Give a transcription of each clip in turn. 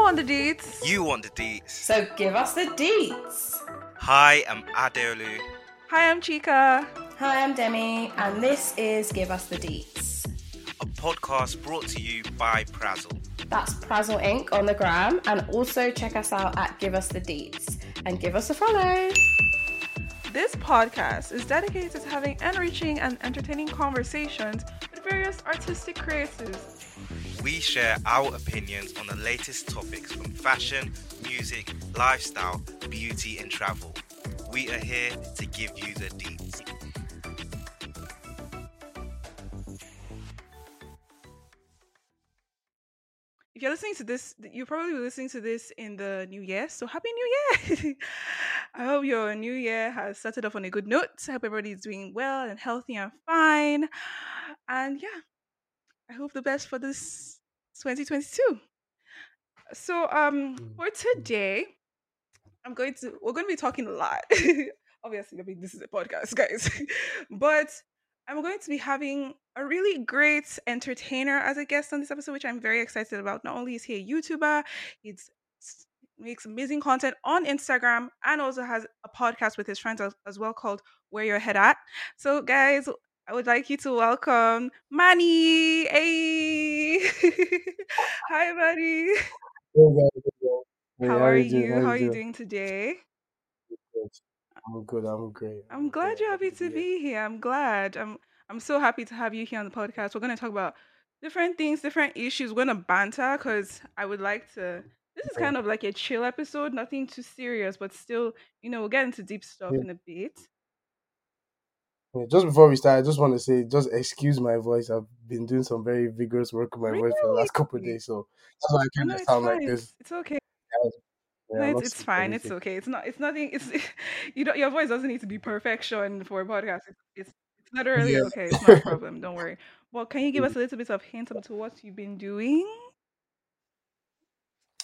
want the deets. You want the deets. So give us the deets. Hi, I'm Adeolu. Hi, I'm Chika. Hi, I'm Demi, and this is Give Us the Deets. A podcast brought to you by Prazzle. That's Prazzle Inc. on the gram, and also check us out at Give Us the Deets and give us a follow. This podcast is dedicated to having enriching and entertaining conversations with various artistic creatives. We share our opinions on the latest topics from fashion, music, lifestyle, beauty, and travel. We are here to give you the deets. If you're listening to this, you're probably listening to this in the new year. So happy new year! I hope your new year has started off on a good note. I hope everybody's doing well and healthy and fine. And yeah, I hope the best for this 2022. So um for today, I'm going to we're going to be talking a lot. Obviously, I mean this is a podcast, guys. but I'm going to be having a really great entertainer as a guest on this episode, which I'm very excited about. Not only is he a YouTuber, he's makes amazing content on Instagram and also has a podcast with his friends as, as well called Where Your Head At. So, guys, I would like you to welcome Manny. Hey, hi, Manny. Hey guys, hey. Hey, How are you doing? How How are you doing? doing today? I'm good. I'm great. I'm glad great. you're happy to be here. I'm glad. I'm I'm so happy to have you here on the podcast. We're going to talk about different things, different issues. We're going to banter because I would like to. This is kind of like a chill episode, nothing too serious, but still, you know, we'll get into deep stuff Yeah. in a bit. Just before we start, I just want to say, just excuse my voice. I've been doing some very vigorous work with my voice for the last couple of days, so that's why I kind no, of sound like this. It's okay. Yeah, No, it's, it's fine. It's okay. It's not. It's nothing. It's you don't. Your voice doesn't need to be perfection for a podcast. It's it's, it's literally Yeah. okay. It's not a problem. Don't worry. Well, can you give us a little bit of hint into what you've been doing?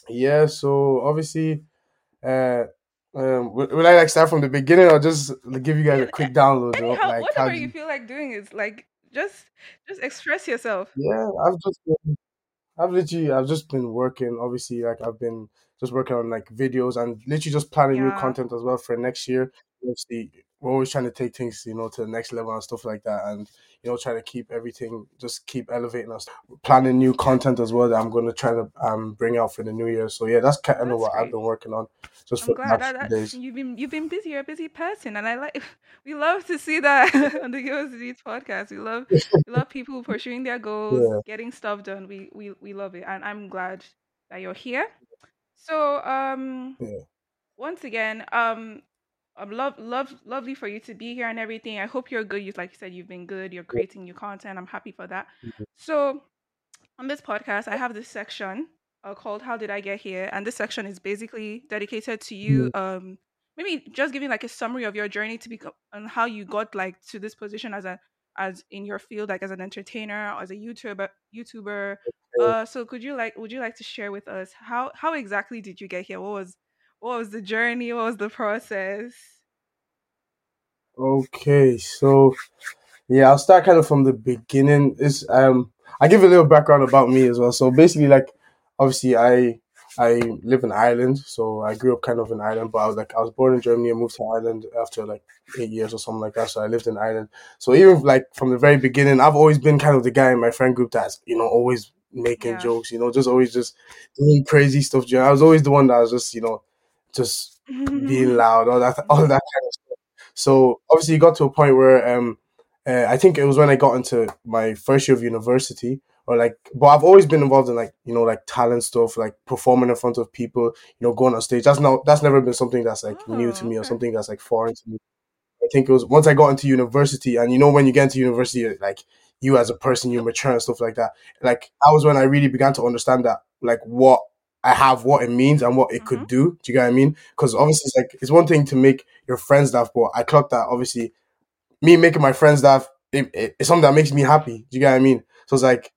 Yeah. So obviously, uh, um, would, would I like start from the beginning or just like, give you guys a quick download? of, Anyhow, like whatever you you? feel like doing is like just just express yourself. Yeah, I've just been, I've literally, I've just been working. Obviously, like I've been just working on like videos and literally just planning new content as well for next year. Obviously, we're always trying to take things, you know, to the next level and stuff like that, and you know, trying to keep everything, just keep elevating us. Planning new content as well that I'm going to try to um bring out for the new year. So yeah, that's kind of That's what I've been working on just I'm for glad that, days. you've been you've been busy. You're a busy person, and I like. We love to see that on the Girls Deeds podcast. We love we love people pursuing their goals, Yeah, getting stuff done. We we we love it, and I'm glad that you're here. So um, yeah, once again, um, I'm love love lovely for you to be here and everything. I hope you're good. You like you said, you've been good. You're creating new content. I'm happy for that. Mhm. So on this podcast, I have this section uh, called "How Did I Get Here," and this section is basically dedicated to you. Um, maybe just giving like a summary of your journey to become and how you got like to this position as a as in your field, like as an entertainer, or as a YouTuber. YouTuber. Uh, so could you like would you like to share with us how how exactly did you get here? What was what was the journey? What was the process? Okay, so Yeah, I'll start kind of from the beginning. Is um, I give a little background about me as well. So basically, like, obviously, I I live in Ireland, so I grew up kind of in Ireland. But I was like, I was born in Germany and moved to Ireland after like eight years or something like that. So I lived in Ireland. So even like from the very beginning, I've always been kind of the guy in my friend group that's you know always making Yeah. jokes, you know, just always just doing crazy stuff. I was always the one that was just you know just being loud, all that, all that kind of stuff. So obviously, it got to a point where um, uh, I think it was when I got into my first year of university, or like, but I've always been involved in like you know like talent stuff, like performing in front of people, you know, going on stage. That's not that's never been something that's like new to Oh, me or okay. something that's like foreign to me. I think it was once I got into university, and you know when you get into university, like you as a person, you mature and stuff like that. Like that was when I really began to understand that, like what I have, what it means, and what it Mm-hmm. could do. Do you get what I mean? Because obviously, it's like it's one thing to make your friends laugh, but I clocked that obviously me making my friends laugh, it, it- it's something that makes me happy. Do you get what I mean? So it's like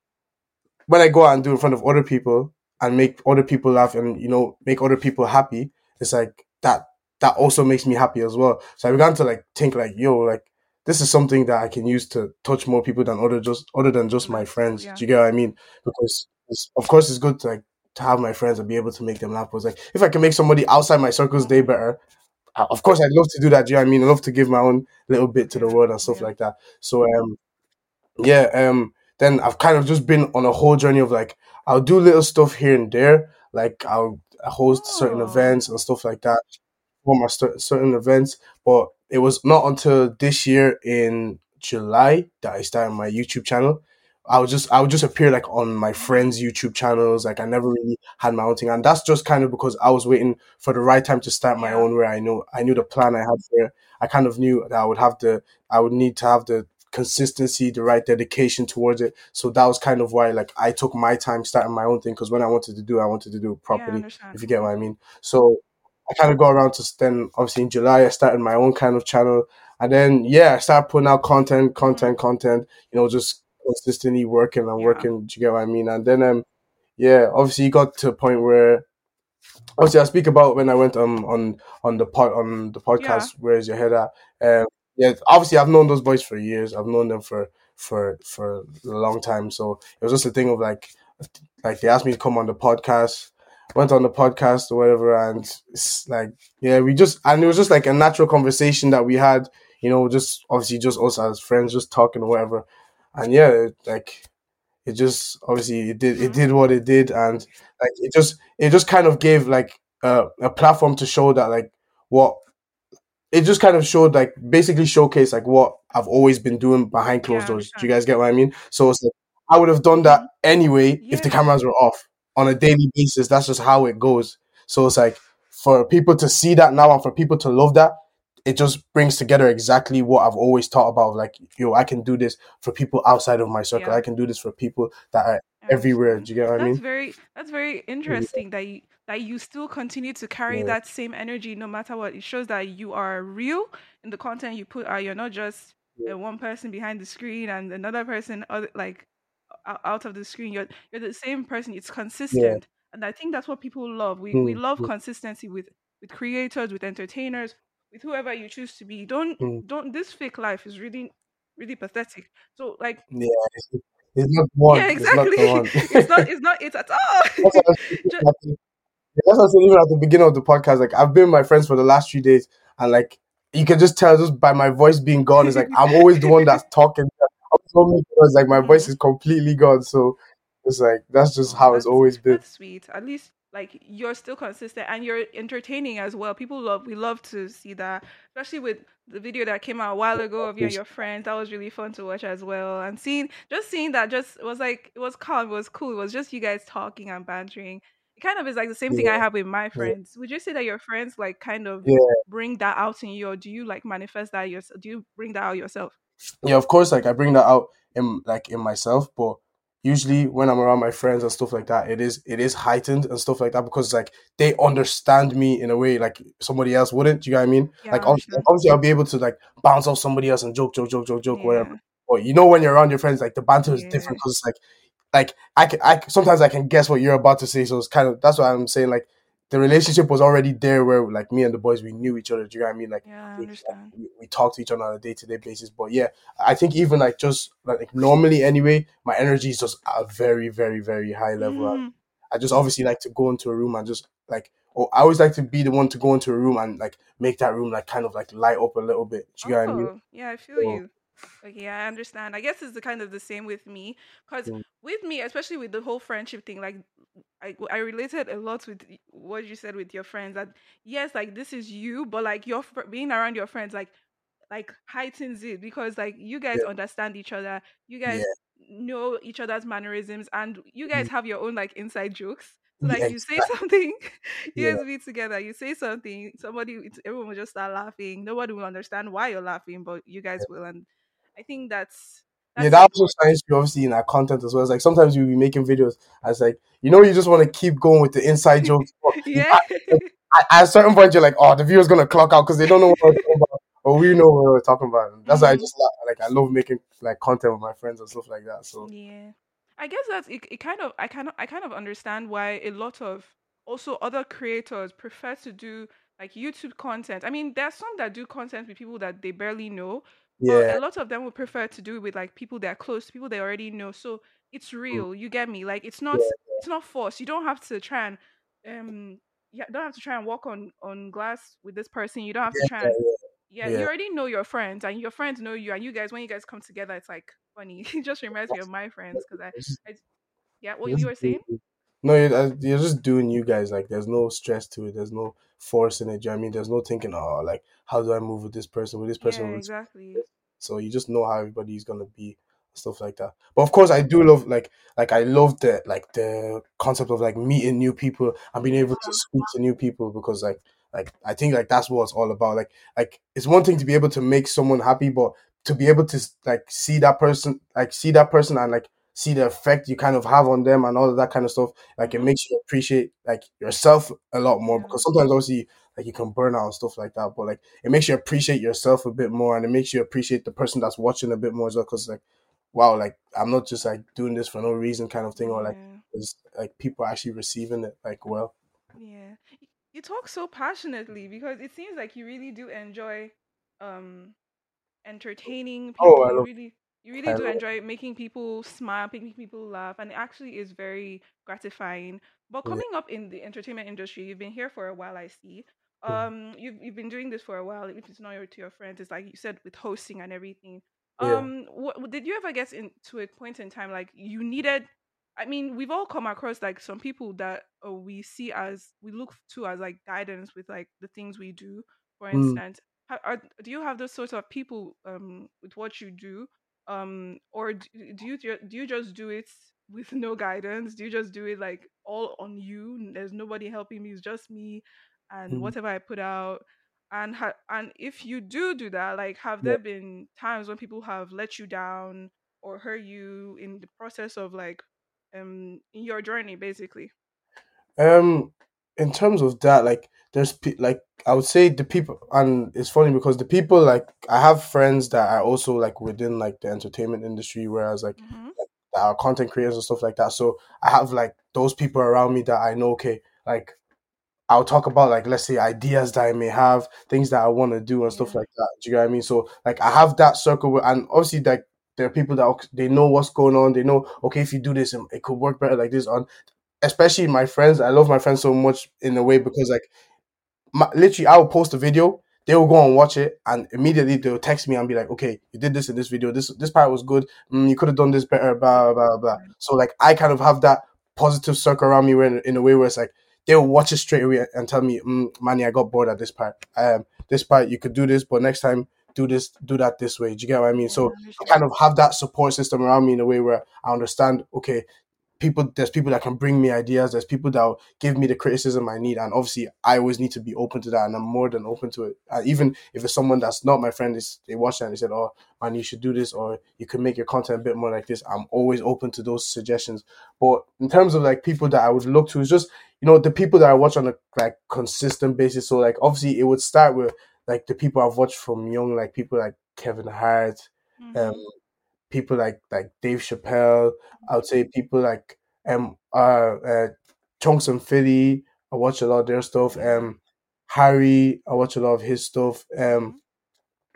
when I go out and do in front of other people and make other people laugh and you know make other people happy, it's like that that also makes me happy as well. So I began to like think like, yo, like this is something that I can use to touch more people than other just other than just my friends. yeah. Do you get what I mean? Because it's, of course it's good to like to have my friends and be able to make them laugh. But it's like if I can make somebody outside my circle's day better, uh, of course I'd love to do that. Do you know what I mean? I love to give my own little bit to the world and stuff yeah. like that. So um yeah, um then I've kind of just been on a whole journey of like I'll do little stuff here and there. Like I'll host certain Oh, events and stuff like that for my cer- certain events. But it was not until this year in July that I started my YouTube channel. I would just I would just appear like on my friends' YouTube channels. Like I never really had my own thing, and that's just kind of because I was waiting for the right time to start my own. Where I know I knew the plan I had there. I kind of knew that I would have the I would need to have the consistency, the right dedication towards it. So that was kind of why like I took my time starting my own thing because when I wanted to do, it, I wanted to do it properly. understand. If you get what I mean. So I kind of got around to then obviously in July I started my own kind of channel and then yeah I started putting out content content mm-hmm. content you know just consistently working and Yeah, working do you get what I mean? And then um yeah obviously you got to a point where obviously I speak about when I went um on on the pod on the yeah. podcast where's your head at? Um yeah obviously I've known those boys for years. I've known them for for for a long time. So it was just a thing of like like they asked me to come on the podcast went on the podcast or whatever and it's like yeah we just and it was just like a natural conversation that we had you know just obviously just us as friends just talking or whatever and yeah it- like it just obviously it did it did what it did and like it just it just kind of gave like uh, a platform to show that like what it just kind of showed like basically showcase like what I've always been doing behind closed I doors. Do you guys get what I mean? So it's like I would have done that Mhm. anyway if the cameras were off on a daily basis. That's just how it goes. So it's like for people to see that now and for people to love that, it just brings together exactly what I've always thought about. Like, yo, I can do this for people outside of my circle. yeah. I can do this for people that are I everywhere. Do you get what I That's mean? very that's very interesting that you that you still continue to carry Yeah. that same energy no matter what. It shows that you are real in the content you put out. You're not just Yeah. uh, one person behind the screen and another person other, like out of the screen. You're you're the same person. It's Yeah. consistent, and I think that's what people love. We we Mm, love mm, consistency with with creators, with entertainers, with whoever you choose to be. Don't mm. don't. This fake life is really really pathetic. So like Yeah. It's, it's not the yeah, one. It's not exactly. one. it's not it's not it at all. That's what I was thinking Ju- at the- that's what I was even at the beginning of the podcast. Like I've been with my friends for the last three days, and like you can just tell just by my voice being gone. It's like I'm always the one that's talking. Because like my voice Mhm. is completely gone, so it's like that's just how it's always been. that's sweet. At least like you're still consistent and you're entertaining as well. People love we love to see that, especially with the video that came out a while ago of you and your friends. That was really fun to watch as well. And seeing just seeing that just was like it was calm, it was cool. It was just you guys talking and bantering. It kind of is like the same thing I have with my yeah, friends. Would you say that your friends like kind of yeah. bring that out in you, or do you like manifest that yourself? Do you bring that out yourself? yeah, of course, like I bring that out in like in myself, but usually when I'm around my friends and stuff like that, it is it is heightened and stuff like that because like they understand me in a way like somebody else wouldn't. Do you know what I mean? Yeah, Like obviously, obviously I'll be able to like bounce off somebody else and joke, joke, joke, joke, joke, whatever. But you know when you're around your friends, like the banter is yeah, different because it's like like I can I sometimes I can guess what you're about to say, so it's kind of that's what I'm saying. Like the relationship was already there where like me and the boys we knew each other. Do you know what I mean? Like yeah. I we, we, we talk to each other on a day to day basis. But yeah, I think even like just like normally anyway, my energy is just at a very, very, very high level. Mhm. I just obviously like to go into a room and just like oh I always like to be the one to go into a room and like make that room like kind of like light up a little bit. Do you know what I mean? Oh, yeah, I feel So, you. Okay, I understand. I guess it's the kind of the same with me, because mm, with me, especially with the whole friendship thing, like I I related a lot with what you said with your friends. That yes, like this is you, but like your fr- being around your friends, like like heightens it because like you guys yeah, understand each other, you yeah, guys know each other's mannerisms, and you guys mm, have your own like inside jokes. So yeah, like you say something, you Yeah, guys be together. You say something, somebody, everyone will just start laughing. Nobody will understand why you're laughing, but you guys will. And I think that's Yeah, that's that also shines obviously in our content as well. It's like sometimes we'll be making videos as like you know you just want to keep going with the inside jokes. Yeah, at, at, at a certain point you're like, oh, the viewer's gonna clock out because they don't know what we're talking about, or we know what we're talking about. And that's why I hmm just like I love making like content with my friends and stuff like that. So yeah. I guess that's it, it. Kind of, I kind of, I kind of understand why a lot of also other creators prefer to do like YouTube content. I mean, there's some that do content with people that they barely know, but yeah, a lot of them would prefer to do it with like people that are close, people they already know. So it's mm, real. You get me? Like it's yeah, not it's not forced. You don't have to try and um yeah, don't have to try and walk on on glass with this person. You don't have to yeah, try yeah, and yeah, yeah. you already know your friends and your friends know you and you guys when you guys come together it's like funny. it just reminds me of my friends because I, I yeah, what you were saying? No, you're, uh, you're just doing you guys. Like, there's no stress to it. There's no force in it. do you know what I mean? There's no thinking, oh, like, how do I move with this person? With this person? Yeah, this exactly. so you just know how everybody's gonna be stuff like that but of course i do love like like i love the like the concept of like meeting new people and being able to speak to new people because like like i think like that's what it's all about like like it's one thing to be able to make someone happy but to be able to like see that person like see that person and like see the effect you kind of have on them and all of that kind of stuff like it makes you appreciate like yourself a lot more because sometimes obviously like you can burn out and stuff like that but like it makes you appreciate yourself a bit more and it makes you appreciate the person that's watching a bit more as well because like wow like i'm not just like doing this for no reason kind of thing or like it's like people are actually receiving it like well Yeah. You talk so passionately because it seems like you really do enjoy um entertaining oh people. i love really you really do enjoy making people smile, making people laugh, and it actually is very gratifying. But coming up in the entertainment industry, you've been here for a while, I see. mm, Um, you've you've been doing this for a while. If it's not your to your friends, it's like you said with hosting and everything. yeah Um, what did you ever get into a point in time like you needed? I mean, we've all come across like some people that uh, we see as we look to as like guidance with like the things we do. For mm. instance, how, are, do you have those sorts of people um with what you do? Um, or do, do you do you just do it with no guidance? Do you just do it like all on you? There's nobody helping me. It's just me and Mm. whatever I put out. And ha- and if you do do that, like, have yeah there been times when people have let you down or hurt you in the process of like um in your journey, basically? Um, in terms of that, like there's pe- like I would say the people, and it's funny because the people like I have friends that are also like within like the entertainment industry, whereas like Mm-hmm. that are content creators and stuff like that. So I have like those people around me that I know. Okay, like I'll talk about like let's say ideas that I may have, things that I want to do and stuff like that. Do you get what I mean? So like I have that circle, with, and obviously like there are people that they know what's going on. They know okay if you do this, it could work better like this. On especially my friends, I love my friends so much in a way because like my, literally I will post a video, they will go and watch it, and immediately they'll text me and be like, "Okay, you did this in this video. This this part was good. Mm, you could have done this better." Blah blah blah. blah. So like I kind of have that positive circle around me where in, in a way where it's like they'll watch it straight away and tell me, mm, "Manny, I got bored at this part. Um, this part you could do this, but next time." Do this, do that this way. Do you get what I mean? So I kind of have that support system around me in a way where I understand. Okay, people there's people that can bring me ideas there's people that give me the criticism i need and obviously i always need to be open to that and i'm more than open to it. And even if it's someone that's not my friend is they watch it and they said oh man you should do this or you could make your content a bit more like this i'm always open to those suggestions. But in terms of like people that i would look to is just you know the people that i watch on a like consistent basis. So like obviously it would start with like the people i've watched from young like people like kevin hart um Mm-hmm. People like like Dave Chappelle. I would say people like um uh, uh Chunkz and Filly. I watch a lot of their stuff. Um Harry, I watch a lot of his stuff. Mm-hmm. Um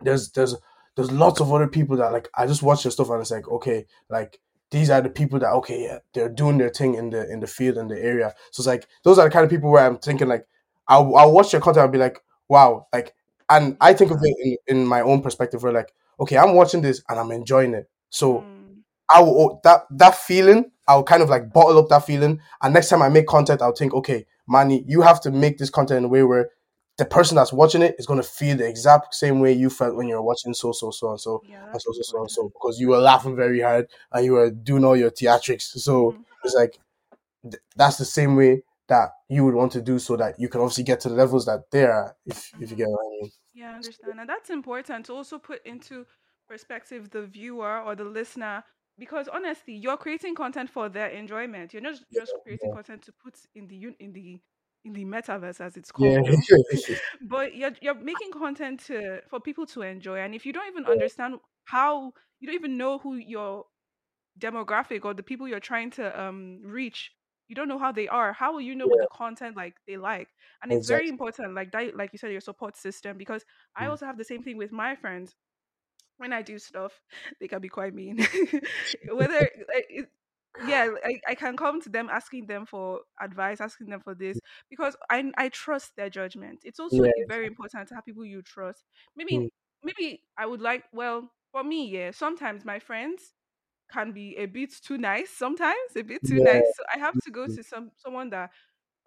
there's there's there's lots of other people that like I just watch their stuff and it's like okay like these are the people that okay yeah they're doing their thing in the in the field in the area so it's like those are the kind of people where I'm thinking like I'll, I'll watch their content I'll be like wow like and I think of it in, in my own perspective where like okay I'm watching this and I'm enjoying it so Mm. I will that that feeling. I'll kind of like bottle up that feeling, and next time I make content, I'll think, okay, Manny, you have to make this content in a way where the person that's watching it is going to feel the exact same way you felt when you were watching so so so and so Yeah, and so so so and so because you were laughing very hard and you were doing all your theatrics. So Mhm. it's like th- that's the same way that you would want to do so that you can obviously get to the levels that they're at, if if you get what I mean. Yeah, I understand. And that's important to also put into perspective the viewer or the listener because honestly, you're creating content for their enjoyment. You're not just creating Yeah. content to put in the in the in the metaverse as it's called now. but you're you're making content to for people to enjoy. And if you don't even understand how you don't even know who your demographic or the people you're trying to um reach you don't know how they are how will you know what the content like they like and it's very important like that like you said your support system because i Mm. also have the same thing with my friends when i do stuff they can be quite mean whether it, yeah, I, I can come to them asking them for advice, asking them for this because I I trust their judgment. It's also very important to have people you trust. Mm. Maybe maybe I would like well for me, yeah. Sometimes my friends can be a bit too nice. Sometimes a bit too Yeah. nice. So I have to go Mm. to some someone that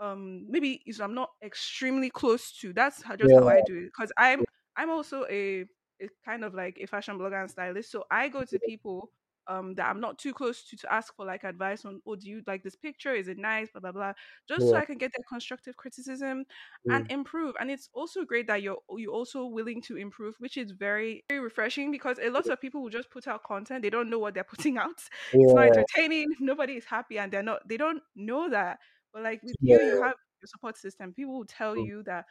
um maybe is I'm not extremely close to. That's how, just Yeah. how I do it because I'm I'm also a, a kind of like a fashion blogger and stylist. So I go to people um that I'm not too close to to ask for like advice on oh do you like this picture? Is it nice? blah blah blah just so I can get that constructive criticism Mm. and improve. And it's also great that you're you're also willing to improve which is very very refreshing because a lot of people will just put out content. They don't know what they're putting out. It's not entertaining. Nobody is happy and they're not they don't know that. But like with you you have your support system. People will tell Mm. you that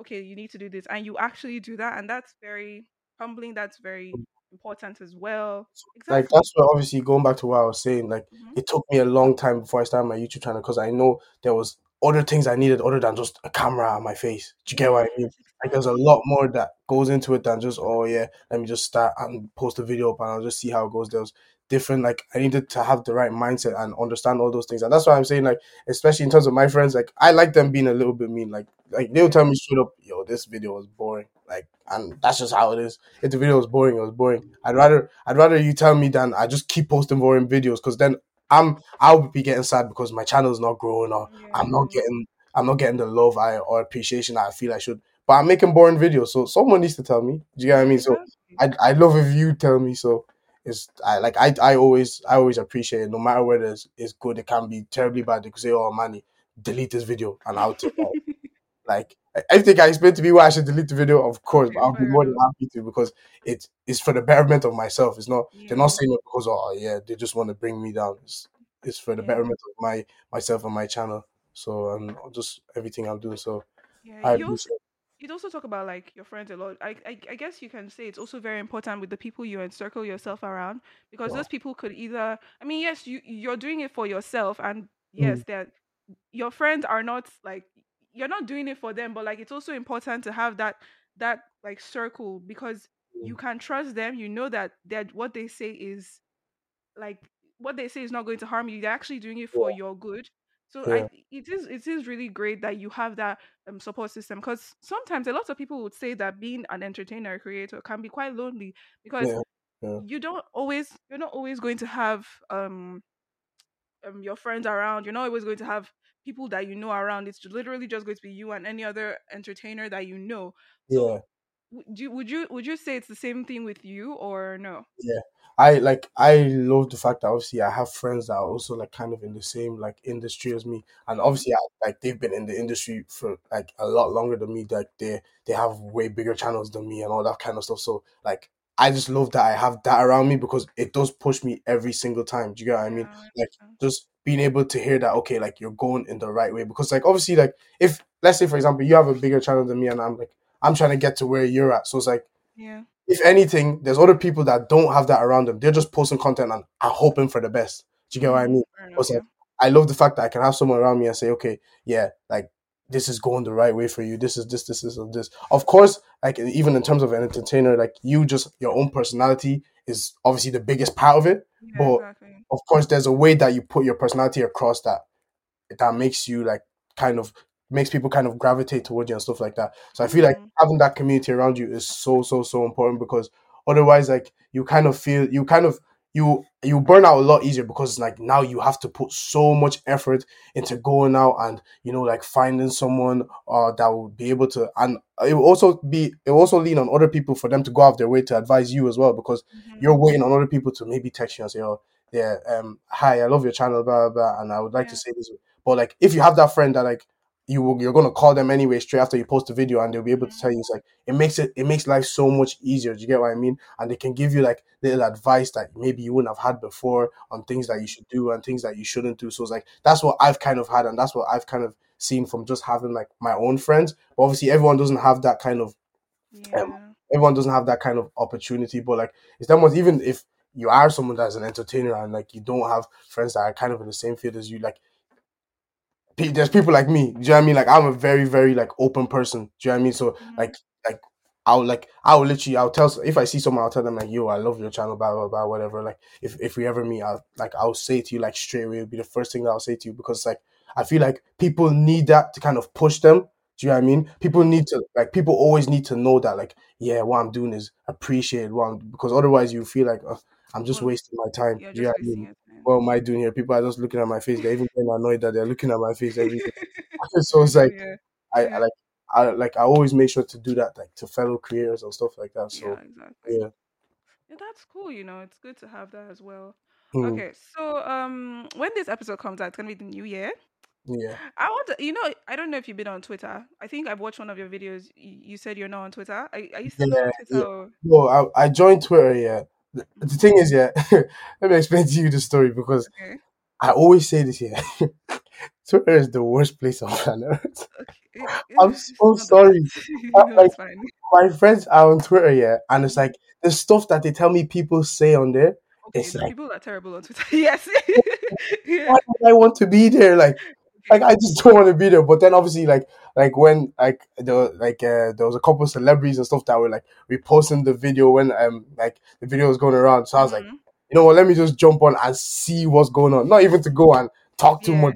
okay you need to do this and you actually do that and that's very humbling that's very important as well Like that's what obviously going back to what I was saying. Like Mhm. it took me a long time before I started my YouTube channel because I know there was other things I needed other than just a camera on my face. Do you get what I mean? Like there's a lot more that goes into it than just oh yeah, let me just start and post a video up and I'll just see how it goes. There was different like I needed to have the right mindset and understand all those things. And that's why I'm saying like especially in terms of my friends, like I like them being a little bit mean. Like like they'll tell me straight up, yo, this video was boring. Like and that's just how it is. If the video was boring, it was boring. I'd rather I'd rather you tell me than I just keep posting boring videos because then I'm I'll be getting sad because my channel's not growing or I'm not getting I'm not getting the love I or appreciation I feel I should. But I'm making boring videos, so someone needs to tell me. Do you get what I mean? So. I I love if you tell me. So it's I like I I always I always appreciate it. No matter whether it's, it's good, it can be terribly bad. They could say, "Oh man, delete this video," and I'll take. Like everything I explained to me why I should delete the video, of course, but I'll be more than happy to because it's it's for the betterment of myself. It's not they're not saying it because oh yeah they just want to bring me down. It's it's for the yeah, betterment of my myself and my channel. So and just everything I'm doing. So yeah. I you also, you'd also talk about like your friends a lot. I, I I guess you can say it's also very important with the people you encircle yourself around because Wow. those people could either I mean yes you you're doing it for yourself and yes Mm, they're your friends are not like you're not doing it for them but like it's also important to have that that like circle because you can trust them you know that that what they say is like what they say is not going to harm you they're actually doing it for yeah, your good. So i yeah, th- it is it is really great that you have that um, support system because sometimes a lot of people would say that being an entertainer or creator can be quite lonely because yeah, you don't always you're not always going to have um um, your friends around. You're not always going to have people that you know around. It's literally just going to be you and any other entertainer that you know. So, yeah. do you- would you would you say it's the same thing with you or no? Yeah. I like I love the fact that obviously I have friends that are also like kind of in the same like industry as me. And hmm obviously I, like they've been in the industry for like a lot longer than me. Like they they have way bigger channels than me and all that kind of stuff. So like I just love that I have that around me because it does push me every single time. Do you get what I mean? Like just being able to hear that okay, like you're going in the right way. Because like obviously like if let's say for example you have a bigger channel than me and I'm like I'm trying to get to where you're at. So it's like Yeah, if anything, there's other people that don't have that around them. They're just posting content and are hoping for the best. Do you get what I hmm mean? enough. Yeah, like I love the fact that I can have someone around me and say, okay, yeah, like this is going the right way for you. This is this, this, this, and this. Of course, like even in terms of an entertainer, like you just your own personality is obviously the biggest part of it. yeah, But exactly. of course, there's a way that you put your personality across that that makes you like kind of makes people kind of gravitate towards you and stuff like that. So I feel like hmm having that community around you is so so so important because otherwise like you kind of feel you kind of you you burn out a lot easier because like now you have to put so much effort into going out and you know like finding someone uh that will be able to and it will also be it will also lean on other people for them to go out of their way to advise you as well because hmm you're waiting on other people to maybe text you and say oh yeah um hi I love your channel blah blah, blah and I would like to say this but like if you have that friend that like you will, you're gonna call them anyway straight after you post the video and they'll be able to tell you it's like it makes it it makes life so much easier. Do you get what I mean? And they can give you like little advice that maybe you wouldn't have had before on things that you should do and things that you shouldn't do. So it's like that's what I've kind of had and that's what I've kind of seen from just having like my own friends. But obviously everyone doesn't have that kind of um, everyone doesn't have that kind of opportunity. But like it's that much even if you are someone that's an entertainer and like you don't have friends that are kind of in the same field as you, like there's people like me. Do you know what I mean? Like I'm a very, very like open person. Do you know what I mean? So hmm like like I'll like I'll literally I'll tell if I see someone I'll tell them like yo I love your channel blah blah blah whatever like if if we ever meet I'll like I'll say to you like straight away it'll be the first thing that I'll say to you because like I feel like people need that to kind of push them. Do you know what I mean? People need to like people always need to know that like yeah what I'm doing is appreciated what I'm, because otherwise you feel like oh, I'm just Well, wasting my time. Do you know what I mean? Wasting your time. What am I doing here? People are just looking at my face. They're even getting annoyed that they're looking at my face every day. so it's like yeah, I, Yeah. I like I like I always make sure to do that like to fellow creators and stuff like that. yeah, So exactly. yeah. Yeah, that's cool. You know, it's good to have that as well. Hmm, Okay, so um, when this episode comes out, it's gonna be the new year. yeah. I want to, you know, I don't know if you've been on Twitter. I think I've watched one of your videos. You, said you're not on Twitter. Are, are you still Yeah, on Twitter? yeah. Or... Well, I, I joined Twitter. Yeah. The, the thing is, yeah. let me explain to you the story because Okay. I always say this here. Twitter is the worst place on planet Earth. Okay. I'm so sorry. like my friends are on Twitter, yeah, and it's like the stuff that they tell me people say on there. Okay, It's the like, people are terrible on Twitter. yes. yeah. why would I want to be there? Like, like I just don't want to be there. But then obviously, like, like when like there were, like uh, there was a couple of celebrities and stuff that were like reposting the video when um like the video was going around. So I was like, Mhm. you know what? Let me just jump on and see what's going on. Not even to go and talk too Yeah. much.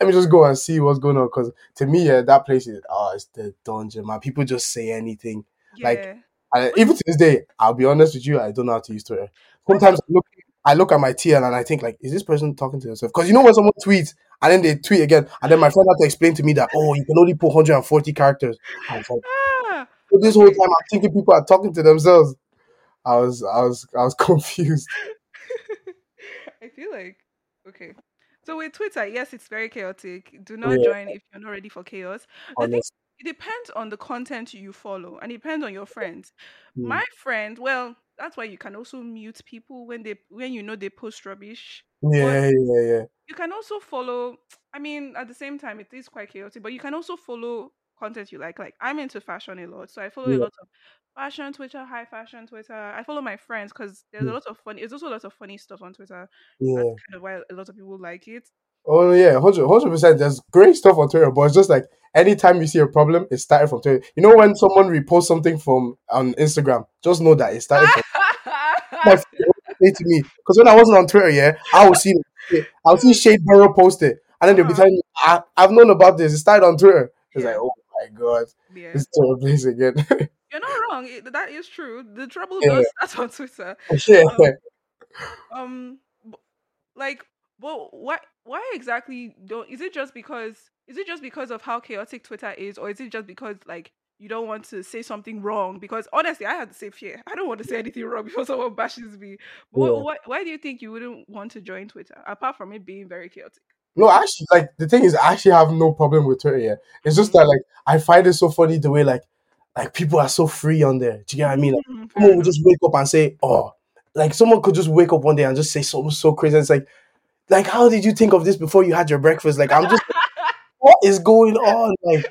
Let me just go and see what's going on. Because to me, yeah, that place is oh, it's the dungeon, man. People just say anything. like, yeah. And even to this day, I'll be honest with you, I don't know how to use Twitter. Sometimes I look, I look at my TL and I think like, is this person talking to themselves? Because you know when someone tweets and then they tweet again, and then my friend had to explain to me that oh, you can only put 140 characters. I was like, Ah, but this whole time I'm thinking people are talking to themselves. I was, I was, I was confused. I feel like okay. So with Twitter, yes, it's very chaotic. Do not Yeah. join if you're not ready for chaos. Think Honest. it depends on the content you follow and it depends on your friends. Mm. My friend, well, that's why you can also mute people when they when you know they post rubbish. Yeah, yeah, yeah. You can also follow. I mean, at the same time, it is quite chaotic, but you can also follow content you like. Like I'm into fashion a lot, so I follow a lot of fashion Twitter, high fashion Twitter. I follow my friends because there's a Mm. lot of funny. There's also a lot of funny stuff on Twitter. Yeah. That's kind of why a lot of people like it. Oh yeah, hundred percent. There's great stuff on Twitter, but it's just like anytime you see a problem, it started from Twitter. You know when someone reposts something from on Instagram, just know that it started from my friend always say to me because when I wasn't on Twitter, yeah, I would see I'll see Shade Room post it, and then they'll be Uh-huh. telling me, I, "I've known about this. It started on Twitter." It's Yeah. like, oh my god, yeah, this Twitter place again. you're not wrong. It, that is true. The trouble Yeah. does start on Twitter. yeah, Um, b- like, well, why? Why exactly don't? Is it just because? Is it just because of how chaotic Twitter is, or is it just because like you don't want to say something wrong? Because honestly, I had the same fear. I don't want to say anything wrong before someone bashes me. But Yeah. what, what, why do you think you wouldn't want to join Twitter apart from it being very chaotic? No, actually, like the thing is, I actually have no problem with Twitter. Yeah, it's just Mhm. that like I find it so funny the way like like people are so free on there. Do you get what I mean? Like, Mhm, someone would just wake up and say, "Oh," like someone could just wake up one day and just say something so crazy. It's like, like how did you think of this before you had your breakfast? Like I'm just, what is going on? Like,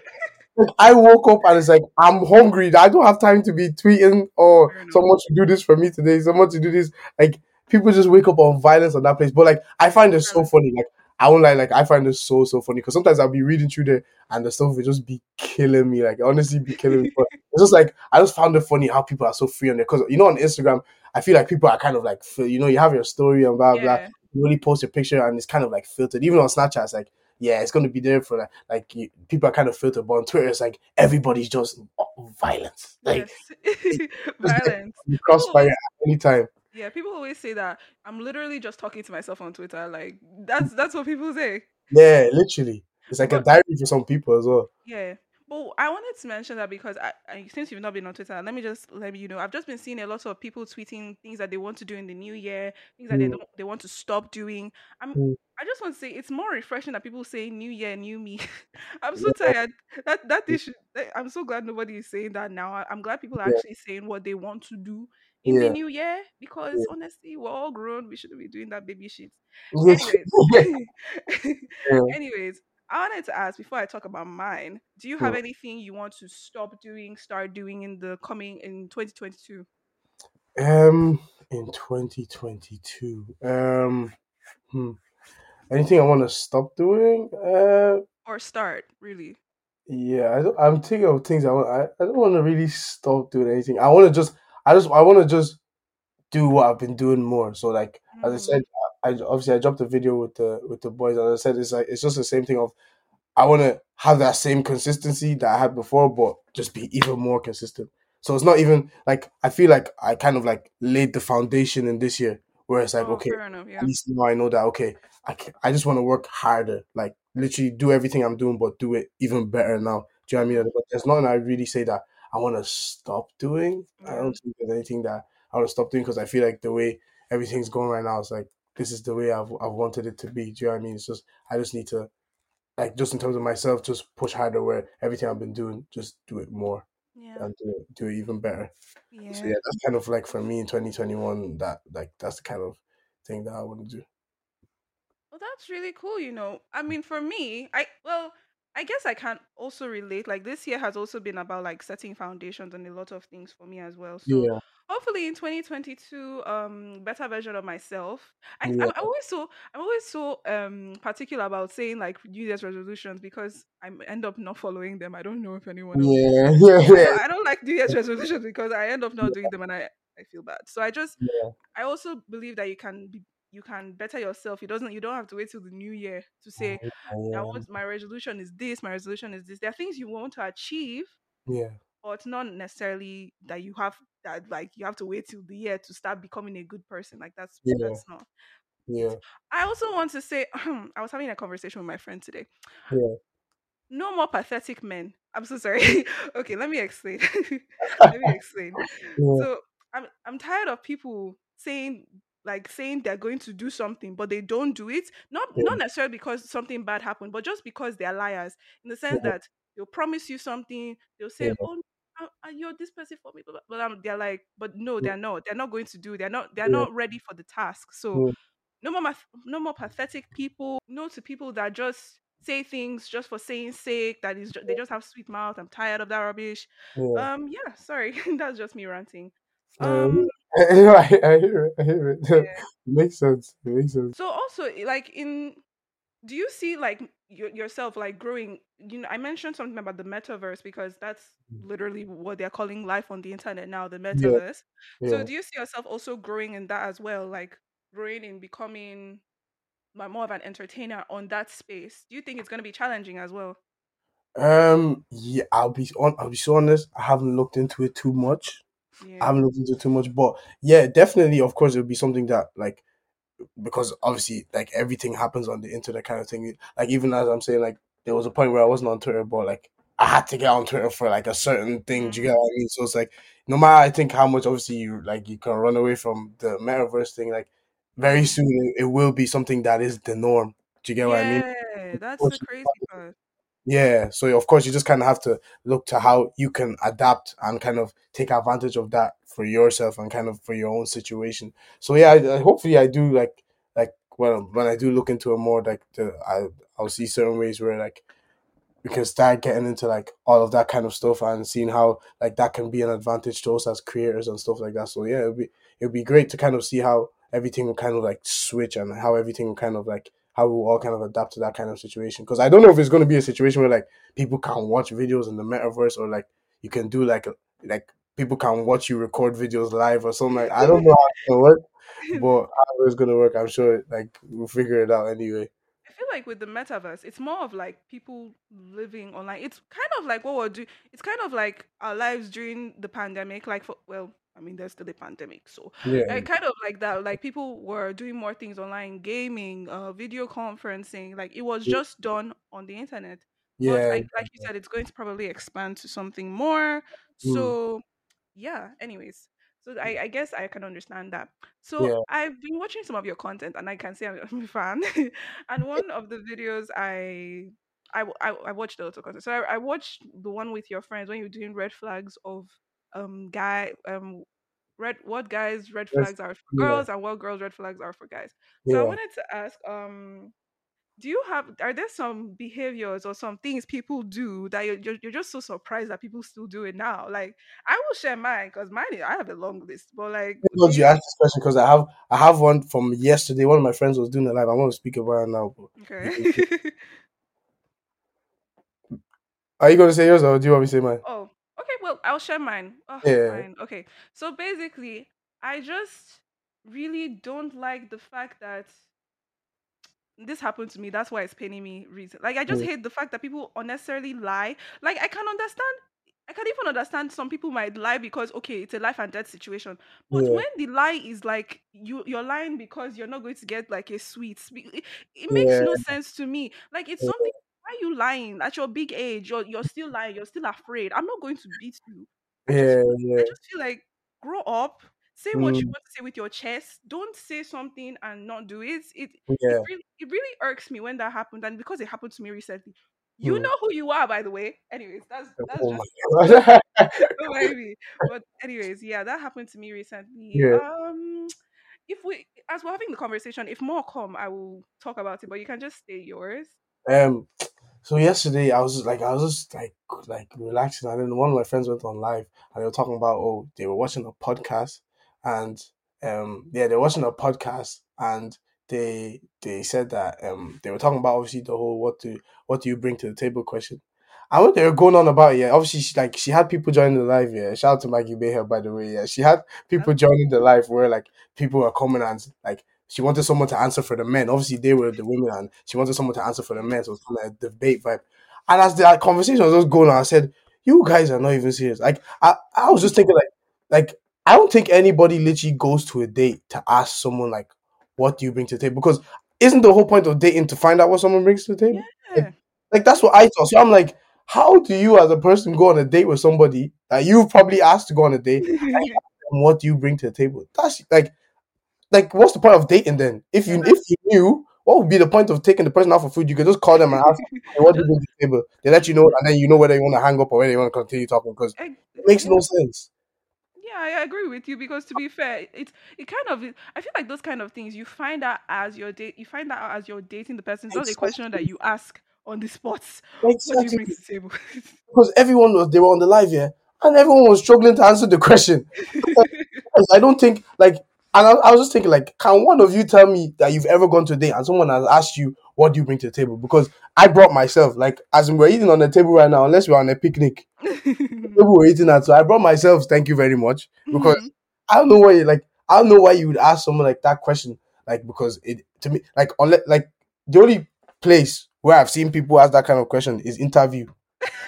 like I woke up and it's like I'm hungry. I don't have time to be tweeting. Oh, or someone to do this for me today. Someone to do this. Like people just wake up on violence on that place. But like I find it so funny. Like I won't lie. Like I find it so so funny because sometimes I'll be reading through there and the stuff will just be killing me. Like honestly, be killing me. But it's just like I just found it funny how people are so free on there. Because you know on Instagram, I feel like people are kind of like you know you have your story and blah blah. yeah, You really post a picture and it's kind of like filtered. Even on Snapchat, it's like yeah, it's gonna be there for like like you, people are kind of filtered. But on Twitter, it's like everybody's just violence. Like yes, violence. crossfire at any time. Yeah, people always say that I'm literally just talking to myself on Twitter. Like that's that's what people say. Yeah, literally. It's like a diary for some people as well. Yeah. But I wanted to mention that because I, I since you've not been on Twitter, let me just let you know I've just been seeing a lot of people tweeting things that they want to do in the new year, things that they Mm. don't they want to stop doing. I'm Mm. I just want to say it's more refreshing that people say new year, new me. I'm so tired. That that is I'm so glad nobody is saying that now. I- I'm glad people are Yeah. actually saying what they want to do in the new year because Yeah. honestly, we're all grown. We shouldn't be doing that baby shit. Anyways, Yeah. anyways, I wanted to ask before I talk about mine. Do you have anything you want to stop doing, start doing in the coming in 2022? Um, in 2022, um, hmm. anything I want to stop doing? Uh, Or start, really? Yeah, I don't, I'm thinking of things I want. I, I don't want to really stop doing anything. I want to just, I just, I want to just do what I've been doing more. So like, as I Mm, said, I obviously I dropped a video with the with the boys, and I said it's like it's just the same thing of I want to have that same consistency that I had before, but just be even more consistent. So it's not even like I feel like I kind of like laid the foundation in this year, where it's like oh, okay, enough. at least now I know that okay, I can, I just want to work harder, like literally do everything I'm doing, but do it even better now. Do you know what I mean? But there's nothing I really say that I want to stop doing. I don't think there's anything that I want to stop doing because I feel like the way everything's going right now is like this is the way I've I've wanted it to be. Do you know what I mean? It's just I just need to like just in terms of myself, just push harder where everything I've been doing, just do it more Yeah. and do it, do it even better. Yeah. So Yeah. that's kind of like for me in 2021. That like that's the kind of thing that I want to do. Well, that's really cool, you know. I mean, for me, I well, I guess I can also relate. Like this year has also been about like setting foundations and a lot of things for me as well. So Yeah, hopefully in 2022, um, better version of myself. I yeah, I'm, always so I'm always so um particular about saying like New Year's resolutions because I end up not following them. I don't know if anyone else. yeah, yeah, Yeah, yeah, I don't like New Year's resolutions because I end up not doing them and I I feel bad. So I just yeah, I also believe that you can be you can better yourself. You doesn't you don't have to wait till the new year to say I want my resolution is this, my resolution is this. There are things you want to achieve, yeah, but not necessarily that you have that like you have to wait till the year to start becoming a good person. Like that's yeah, that's not yeah, I also want to say I was having a conversation with my friend today. yeah, No more pathetic men. I'm so sorry. okay, let me explain. let me explain. yeah, So I'm I'm tired of people saying like saying they're going to do something but they don't do it. Not not necessarily because something bad happened, but just because they're liars in the sense yeah, that they'll promise you something. They'll say, yeah, "Oh, uh, uh, you're this person for me," blah, but um, they're like, but no, yeah, they're not. They're not going to do. They're not. They're yeah, not ready for the task. So yeah, no more no more pathetic people no to people that just say things just for saying sake that is they just have sweet mouth i'm tired of that rubbish yeah. um yeah sorry that's just me ranting um you know, I, I hear it. I hear it. it makes sense. It makes sense. so also like in do you see like your, yourself like growing you know i mentioned something about the metaverse because that's literally what they're calling life on the internet now the Yeah, metaverse so do you see yourself also growing in that as well like growing in becoming like more of an entertainer on that space do you think it's going to be challenging as well Um, yeah. I'll be on. I'll be so honest. I haven't looked into it too much. I haven't looked into it too much, but yeah, definitely. Of course, it would be something that like because obviously like everything happens on the internet kind of thing. Like even as I'm saying, like there was a point where I wasn't on Twitter, but like I had to get on Twitter for like a certain thing. Do you get mm-hmm. what I mean? So it's like no matter I think how much obviously you like you can run away from the metaverse thing, like very mm-hmm. soon it, it will be something that is the norm. Do you get what I mean? yeah that's the crazy part yeah, so of course you just kind of have to look to how you can adapt and kind of take advantage of that for yourself and kind of for your own situation. So yeah, I, hopefully I do like like well when I do look into it more, like the I I'll see certain ways where like we can start getting into like all of that kind of stuff and seeing how like that can be an advantage to us as creators and stuff like that. So yeah, it'd be it'd be great to kind of see how everything will kind of like switch and how everything will kind of like how we'll all kind of adapt to that kind of situation. Because I don't know if it's going to be a situation where like people can watch videos in the metaverse or like you can do like a, like people can watch you record videos live or something like I don't know how it's gonna work, but how it's gonna work, I'm sure like we'll figure it out anyway. I feel like with the metaverse, it's more of like people living online. It's kind of like what we're doing. It's kind of like our lives during the pandemic. Like, for well, I mean, there's still a pandemic, so Yeah, like kind of like that. Like people were doing more things online, gaming, uh, video conferencing. Like it was just done on the internet. But yeah, like like you said, it's going to probably expand to something more. mm, So yeah. Anyways, so I, I guess I can understand that. So yeah, I've been watching some of your content, and I can say I'm a fan. and one of the videos I, I, I watched the auto content. So I, I watched the one with your friends when you're doing red flags of um guy um red what guys red flags are for yeah, girls and what girls red flags are for guys. So I wanted to ask um do you have are there some behaviors or some things people do that you're, you're, just so surprised that people still do it now like i will share mine because mine is- i have a long list but like you you asked this question because I have I have one from yesterday. One of my friends was doing it live. I want to speak about it now, but okay. Are you gonna say yours or do you want me to say mine? Oh, okay. Well, I'll share mine. Oh, Yeah. fine. Okay. So basically, I just really don't like the fact that this happened to me. That's why it's paining me. Reason like I just Mm. hate the fact that people unnecessarily lie. Like I can understand. I can even understand some people might lie because okay, it's a life and death situation. But Yeah. when the lie is like you, you're lying because you're not going to get like a sweet. It, it makes Yeah. no sense to me. Like it's Yeah. something. You lying at your big age? You're you're still lying. You're still afraid. I'm not going to beat you. I just Yeah. I just feel like grow up. Say what you Mm. want to say with your chest. Don't say something and not do it. It Yeah. it really it really irks me when that happened, and because it happened to me recently. You Mm. know who you are, by the way. Anyways, that's that's Oh just my god. don't mind me. But anyways, yeah, that happened to me recently. Yeah. Um, if we as we're having the conversation, if more come, I will talk about it. But you can just say yours. Um. So yesterday I was just, like I was just like like relaxing and then one of my friends went on live and they were talking about oh they were watching a podcast and um yeah they were watching a podcast and they they said that um they were talking about obviously the whole what do what do you bring to the table question. I what they were going on about, yeah, obviously, she, like she had people joining the live. Yeah, shout out to Maggie Beher, by the way. Yeah, she had people joining the live where like people were coming and like she wanted someone to answer for the men. Obviously, they were the women, and she wanted someone to answer for the men. So it was kind of a debate vibe. And as the conversation was just going on, I said, "You guys are not even serious." Like I, I was just thinking, like, like I don't think anybody literally goes to a date to ask someone like, "What do you bring to the table?" Because isn't the whole point of dating to find out what someone brings to the table? Yeah. Like that's what I thought. So I'm like, how do you as a person go on a date with somebody that you've probably asked to go on a date? And what do you bring to the table? That's like, like what's the point of dating then? If you if you knew, what would be the point of taking the person out for food? You could just call them and ask, hey, what do you bring to the table? They let you know, and then you know whether you want to hang up or whether you want to continue talking because it makes no sense. Yeah, I agree with you because to be fair, it's it kind of I feel like those kind of things you find out as your date you find out as you're dating the person. It's not a question that you ask on the spot. What do you Exactly. the? Because everyone was they were on the live here, and everyone was struggling to answer the question. I don't think like, and I, I was just thinking like, can one of you tell me that you've ever gone to a date and someone has asked you what do you bring to the table? Because I brought myself, like as we're eating on the table right now, unless we're on a picnic, people were eating at, so I brought myself. Thank you very much. Because Mhm. I don't know why, you, like I don't know why you would ask someone like that question, like because it to me, like unless like the only place where I've seen people ask that kind of question is interview.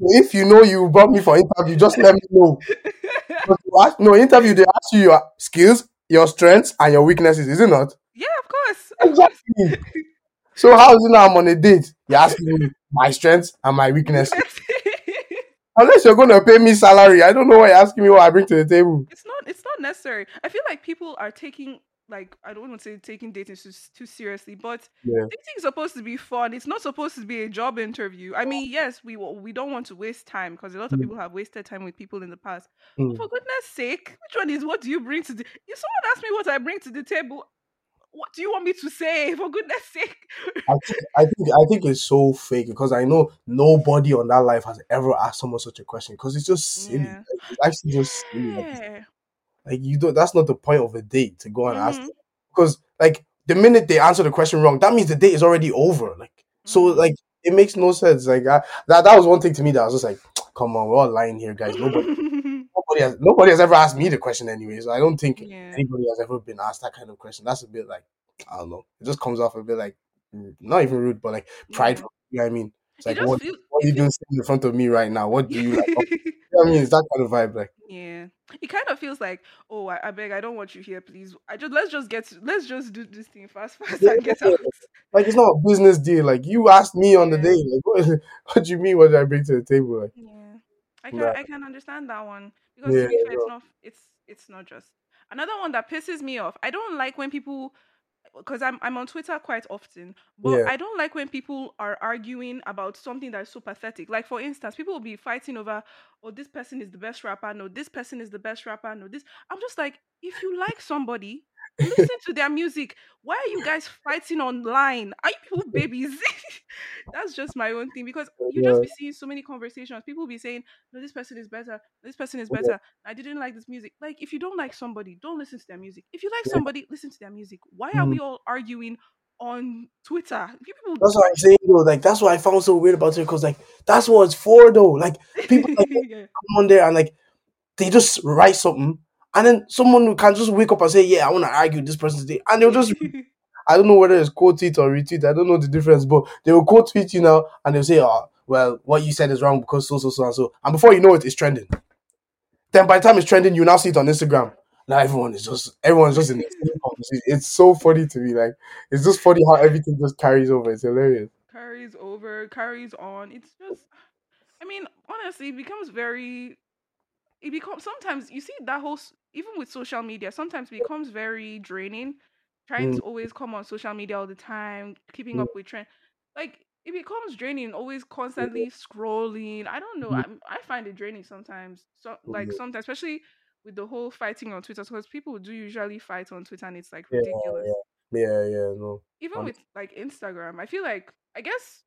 If you know you brought me for interview, just let me know. You ask- no interview, they ask you your skills, your strengths, and your weaknesses, is it not? yeah, of course. Exactly. So how is it now I'm on a date? You're asking me my strengths and my weaknesses. Unless you're gonna pay me salary, I don't know why you're asking me what I bring to the table. it's not it's not necessary. I feel like people are taking like I don't want to say taking dating too, too seriously, but Yeah. dating is supposed to be fun. It's not supposed to be a job interview. I mean, yes, we we don't want to waste time because a lot of Mm. people have wasted time with people in the past. Mm. But for goodness sake, which one is what do you bring to the? If someone asks me what I bring to the table, what do you want me to say? For goodness sake, I think, I think I think it's so fake because I know nobody on that life has ever asked someone such a question because it's just silly. Yeah. It's actually just silly. Like, yeah. Like you don't. That's not the point of a date to go and ask Mhm. them. because like the minute they answer the question wrong, that means the date is already over. Like so, Mhm. like it makes no sense. Like I, that that was one thing to me that I was just like, come on, we're all lying here, guys. Nobody nobody has nobody has ever asked me the question anyway. So I don't think yeah. anybody has ever been asked that kind of question. That's a bit like I don't know. It just comes off a bit like mm, not even rude, but like prideful. You know what I mean? It's like what, feel, what are you doing in front of me right now? What do you like? you know what I mean? It's that kind of vibe. Like Yeah, it kind of feels like, oh, I, I beg, I don't want you here, please. I just let's just get, let's just do this thing fast, fast, Yeah, and get out. like it's not a business deal. Like you asked me on the day. Like what, what do you mean? What did I bring to the table? Like Yeah, I can, Yeah. I can understand that one because Yeah, fair, it's not, it's, it's not just another one that pisses me off. I don't like when people. Because I'm I'm on Twitter quite often, but Yeah. I don't like when people are arguing about something that is so pathetic. Like for instance, people will be fighting over, oh, this person is the best rapper, no, this person is the best rapper, no, this. I'm just like, if you like somebody, listen to their music. Why are you guys fighting online? Are you people babies? That's just my own thing because you just be seeing so many conversations. People be saying, no, this person is better. This person is Yeah. better. I didn't like this music. Like, if you don't like somebody, don't listen to their music. If you like Yeah. somebody, listen to their music. Why are mm-hmm. we all arguing on Twitter. People That's what I'm saying though. Like that's what I found so weird about it because like that's what it's for though. Like people like yeah. come on there and like they just write something and then someone who can just wake up and say, Yeah, I want to argue with this person today. And they'll just I don't know whether it's quote tweet or retweet, I don't know the difference, but they will quote tweet you now and they'll say, Oh, well, what you said is wrong because so so so and so. And before you know it, it's trending. Then by the time it's trending, you now see it on Instagram. Now everyone is just everyone's just in the. It's so funny to me. Like it's just funny how everything just carries over. It's hilarious. carries over, carries on. It's just, I mean, honestly, it becomes very. It becomes sometimes you see that whole even with social media. Sometimes becomes very draining, trying Mm. to always come on social media all the time, keeping Mm. up with trend. Like it becomes draining, always constantly scrolling. I don't know. I'm, I find it draining sometimes. So like Yeah. sometimes, especially with the whole fighting on Twitter, because people do usually fight on Twitter, and it's like Yeah, ridiculous Yeah, yeah, no. even Um, with like Instagram, I feel like I guess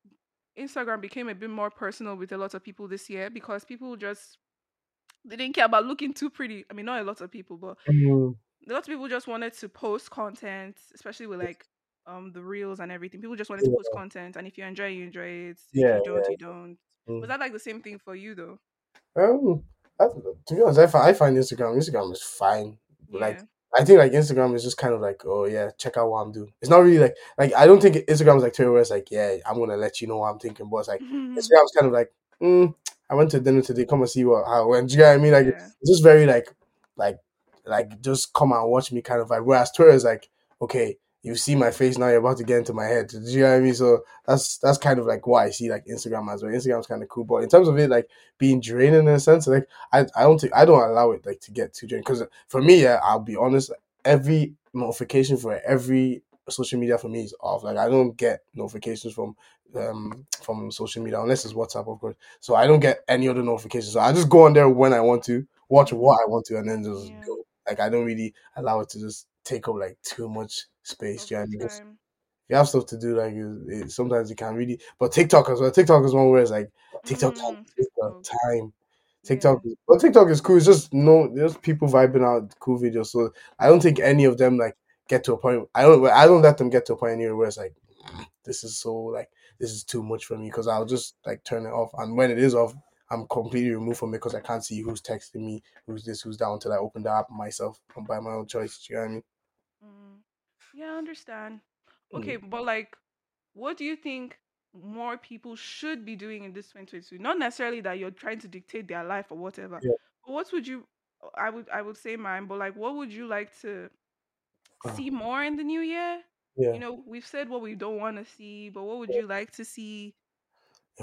Instagram became a bit more personal with a lot of people this year because people just they didn't care about looking too pretty. I mean, not a lot of people, but mm, a lot of people just wanted to post content, especially with like um the reels and everything. People just wanted to post content, and if you enjoy, you enjoy it. If Yeah, you don't, you don't. mm. Was that like the same thing for you though? Um, I, to be honest, I find, I find Instagram Instagram is fine. Like I think like Instagram is just kind of like, oh yeah, check out what I'm doing. It's not really like like I don't think Instagram is like Twitter where it's like, yeah, I'm gonna let you know what I'm thinking, but it's like Instagram's kind of like, mm, I went to dinner today, come and see what how it went. Do you get what I mean? Like Yeah. just very like like like just come and watch me kind of vibe. Whereas Twitter is like, okay, you see my face now, you're about to get into my head. Do you get what I mean? So that's that's kind of like why I see like Instagram as well. Instagram's kind of cool, but in terms of it like being draining in a sense, like I, I don't think I don't allow it like to get too draining because for me, yeah, I'll be honest, every notification for every social media for me is off. Like I don't get notifications from um from social media unless it's WhatsApp, of course. So I don't get any other notifications. So I just go on there when I want to, watch what I want to, and then just Yeah. go. Like I don't really allow it to just take up like too much space. Do you know what I the mean? 'Cause time. you have stuff to do. Like it, it, sometimes you can't really, but TikTok as well. TikTok is one where it's like TikTok Mm, the TikTok. time. Yeah. TikTok, well, TikTok is cool. It's just no, there's people vibing out cool videos. So I don't think any of them like get to a point. I don't. I don't let them get to a point anywhere where it's like, "Mm, this is so like this is too much for me because I'll just like turn it off. And when it is off, I'm completely removed from it because I can't see who's texting me, who's this, who's that until I open the app myself and by my own choice. Do you know what I mean? Mm. Yeah, I understand. Mm. Okay, but like, what do you think more people should be doing in this 2022? Not necessarily that you're trying to dictate their life or whatever. Yeah. But what would you? I would I would say mine, but like, what would you like to. See more in the new year? Yeah. You know, we've said what we don't want to see, but what would you like to see?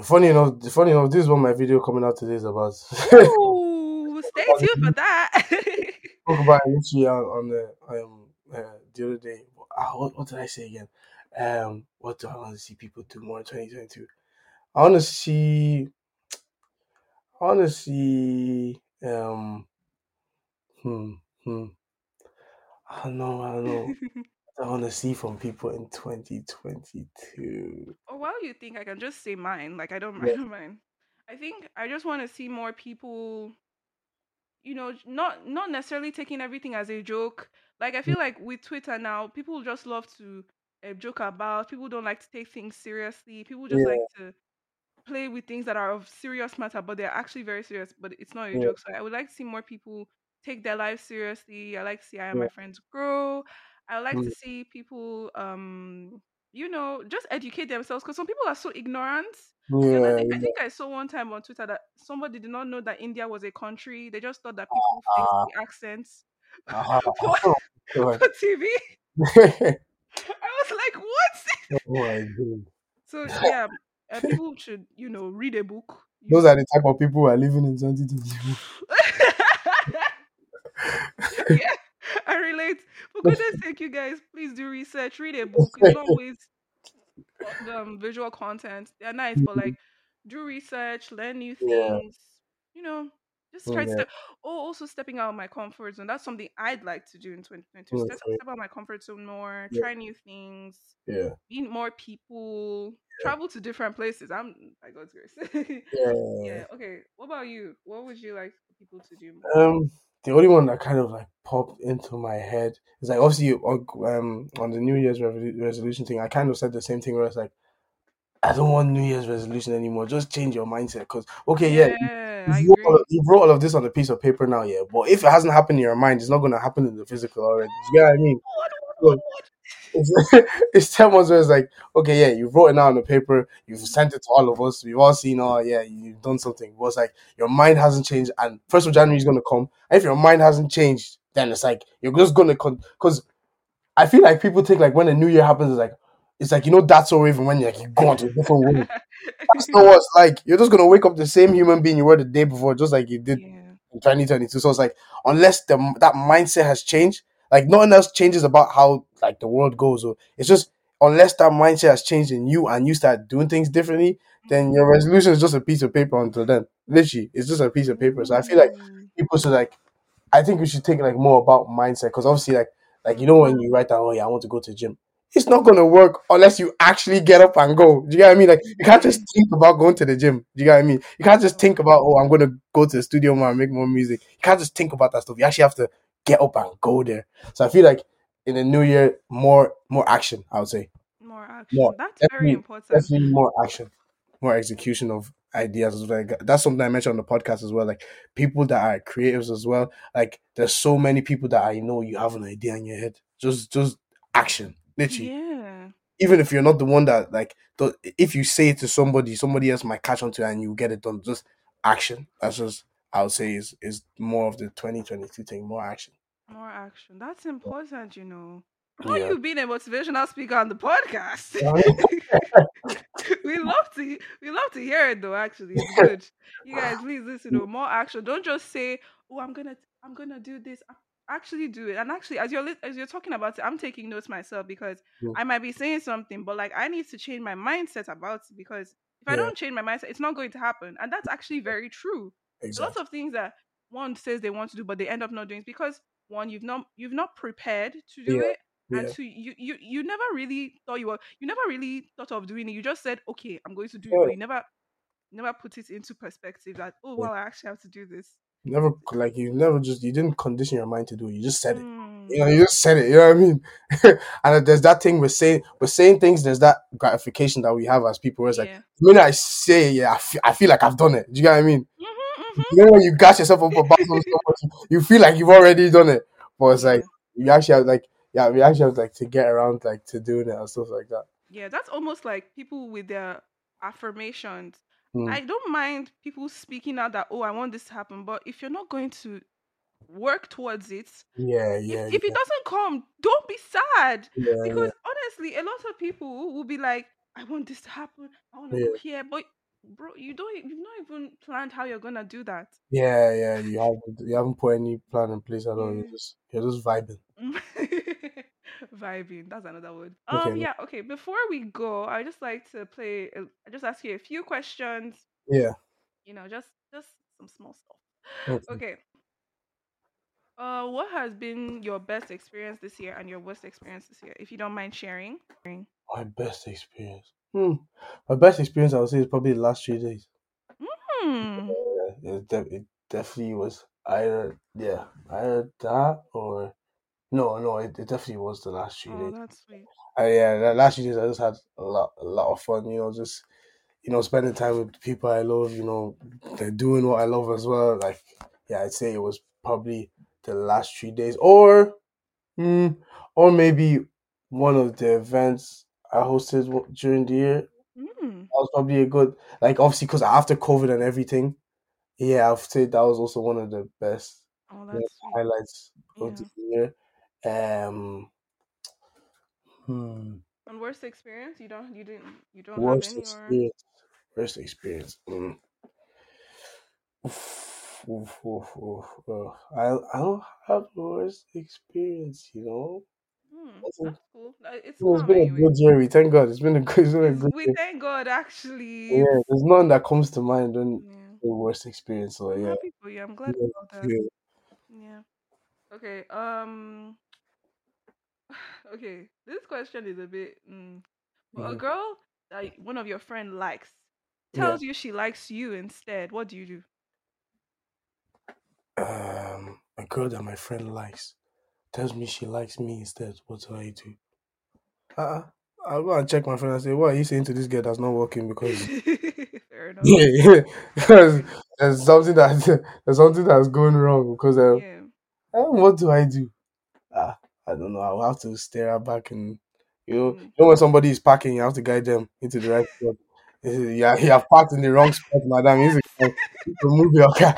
Funny enough, funny enough, this is what my video coming out today is about. Ooh, stay tuned for that. Talk about it literally on, on the um uh, the other day. Ah, what, what did I say again? Um, what do I want to see people do more in 2022? I want to see. I want to see. Um. Hmm. Hmm. I don't know. I don't know. I want to see from people in 2022. or while you think I can just say mine, like I don't, I don't mind. I think I just want to see more people, you know, not not necessarily taking everything as a joke. Like I feel like with Twitter now, people just love to uh, joke about. People don't like to take things seriously. People just Yeah. like to play with things that are of serious matter, but they're actually very serious. But it's not a Yeah. joke. So I would like to see more people take their lives seriously. I like to see I and Yeah. my friends grow. I like Mm. to see people, um, you know, just educate themselves because some people are so ignorant. The other Yeah. I think I saw one time on Twitter that somebody did not know that India was a country. They just thought that people fixed Ah. the accents Uh-huh. for, Oh, for TV. oh I was like, what? my God. So yeah, uh, people should, you know, read a book. Those are the type of people who are living in 2022. yeah, I relate. For goodness sake, you guys, please do research, read a book. It's not always um, visual content. They're nice, but like do research, learn new Yeah. things. You know, just try to step. Oh, also stepping out of my comfort zone. That's something I'd like to do in 2022. Mm, Step, step out of my comfort zone more. Yeah. Try new things. Yeah. Meet more people. Travel to different places. I'm by God's grace. Yeah. yeah. Okay. What about you? What would you like people to do more? Um, the only one that kind of like popped into my head is like obviously um on the New Year's resolution thing. I kind of said the same thing where it's like, I don't want New Year's resolution anymore. Just change your mindset. Because okay, yeah, Yeah, you, wrote all, of- you wrote all of this on a piece of paper now, yeah. But if it hasn't happened in your mind, it's not going to happen in the physical already. You get what I mean? What, what, what, what? It's, it's ten months where it's like, okay, yeah, you wrote it down on the paper, you've sent it to all of us, we've all seen, oh yeah, you've done something. But it's like your mind hasn't changed, and first of January is gonna come. And if your mind hasn't changed, then it's like you're just gonna because I feel like people think like when a new year happens, it's like it's like you know that's so even when you're like you go into a different world. That's not what it's like. You're just gonna wake up the same human being you were the day before, just like you did yeah. in 2022. So it's like unless the that mindset has changed, like nothing else changes about how like the world goes. Or it's just unless that mindset has changed in you and you start doing things differently, then your resolution is just a piece of paper until then. Literally, it's just a piece of paper. So I feel like Mm. people should like. I think we should think like more about mindset because obviously like like you know when you write down oh yeah I want to go to the gym. It's not gonna work unless you actually get up and go. Do you get what I mean? Like you can't just think about going to the gym. Do you get what I mean? You can't just think about oh I'm gonna go to the studio more and make more music. You can't just think about that stuff. You actually have to get up and go there. So I feel like in the new year, more more action. I would say More action. more That's definitely very important. definitely more action, more execution of ideas. Like, that's something I mentioned on the podcast as well. Like people that are creatives as well. Like there's so many people that I know you have an idea in your head. Just just action, literally. Yeah. Even if you're not the one that like, if you say it to somebody, somebody else might catch on to it and you get it done. Just action. That's just I would say is is more of the 2022 thing. More action. More action. That's important, you know. How Yeah. you being a motivational speaker on the podcast? we love to we love to hear it though, actually. It's good. You guys please listen to more action. Don't just say, Oh, I'm gonna I'm gonna do this. Actually do it. And actually as you're as you're talking about it, I'm taking notes myself because Yeah. I might be saying something, but like I need to change my mindset about it because if I don't change my mindset, it's not going to happen. And that's actually very true Exactly. lots of things that one says they want to do but they end up not doing it because one you've not you've not prepared to do Yeah, it and yeah. two you, you you never really thought you were you never really thought of doing it you just said okay i'm going to do it but you never never put it into perspective that oh well i actually have to do this Never like you never just you didn't condition your mind to do it. You just said it. Mm, You know, you just said it. You know what I mean? and there's that thing we're saying. We're saying things. There's that gratification that we have as people. Where it's like yeah. the minute I say, yeah, I feel, I feel like I've done it. Do you get what I mean? Mhm, mhm. You know when you gas yourself up something so much, you feel like you've already done it. But it's like you actually have like yeah, we actually have like to get around like to doing it and stuff like that. yeah that's almost like people with their affirmations Mm. i don't mind people speaking out that oh i want this to happen but if you're not going to work towards it Yeah, if, yeah, if it doesn't come, don't be sad. yeah, yeah, Because honestly, a lot of people will be like, I want this to happen, I want to Yeah. go here, but bro, you don't you've not even planned how you're gonna do that. yeah, yeah. You haven't you haven't put any plan in place at all. You're just you're just vibing. Vibing, that's another word. Um yeah, okay. Before we go, I just like to play a- I just ask you a few questions, Yeah. you know, just just some small stuff. Okay. Okay. Uh what has been your best experience this year and your worst experience this year, if you don't mind sharing? My best experience. Hmm. My best experience, I would say, is probably the last three days. Hmm. Yeah, it, de- it definitely was either yeah, either that or no, no, it, it definitely was the last three Oh, days. that's sweet. Uh, yeah, the last three days I just had a lot, a lot of fun. You know, just you know, spending time with the people I love. You know, they're doing what I love as well. Like, yeah, I'd say it was probably the last three days, or, mm, or maybe one of the events I hosted during the year. Hmm. That was probably a good, like, obviously because after COVID and everything, yeah, I've said that was also one of the best Oh, you know, that's sweet. highlights of the year. Um, hmm. And worst experience? You don't you didn't you don't Worst have any or experience. Worst experience. Mm. Oof, oof, oof. I I don't have the worst experience, you know. Hmm. That's cool. It's it's been a good year. We thank God. It's been a good, it's been a good we year. thank God actually. Yeah, there's none that comes to mind when Yeah. the worst experience. So I'm yeah, happy for you. I'm glad yeah, about that. yeah. Yeah. Okay. Um. Okay. This question is a bit. Mm, but a Mhm. girl that one of your friend likes tells you she likes you instead. What do you do? Um, a girl that my friend likes tells me she likes me instead. What do I do? Uh, I'll go and check my friend and say, what are you saying to this girl that's not working? Because Fair enough. yeah, yeah, because there's something that there's something that's going wrong. Because uh, Yeah. uh, what do I do? Ah, I don't know. I'll have to stare her back and you know, Mm. you know when somebody is parking, you have to guide them into the right spot. Yeah, you have parked in the wrong spot, madam. You need to- you need to move your car.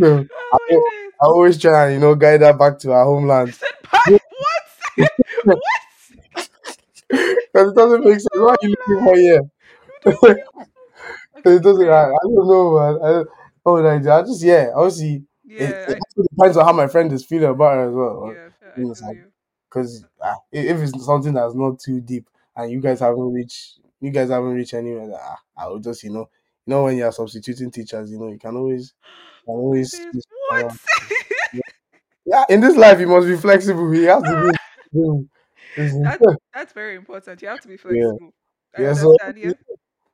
So, oh my. I always try and you know guide her back to her homeland. said? What? what? Because it doesn't make sense. Why are you looking for here? Okay, it doesn't. I, I don't know, man. I don't, oh, like, I just yeah. Obviously, it, Yeah, it also depends on how my friend is feeling about her as well. yeah, fair, I you know, feel like-. Because ah, if it's something that's not too deep and you guys haven't reached, you guys haven't reached anywhere. That, ah, I will just you know, you know when you are substituting teachers, you know you can always, can always. What? Yeah, in this life you must be flexible. You have to be. that, that's very important. You have to be flexible. I Yeah, so- yeah.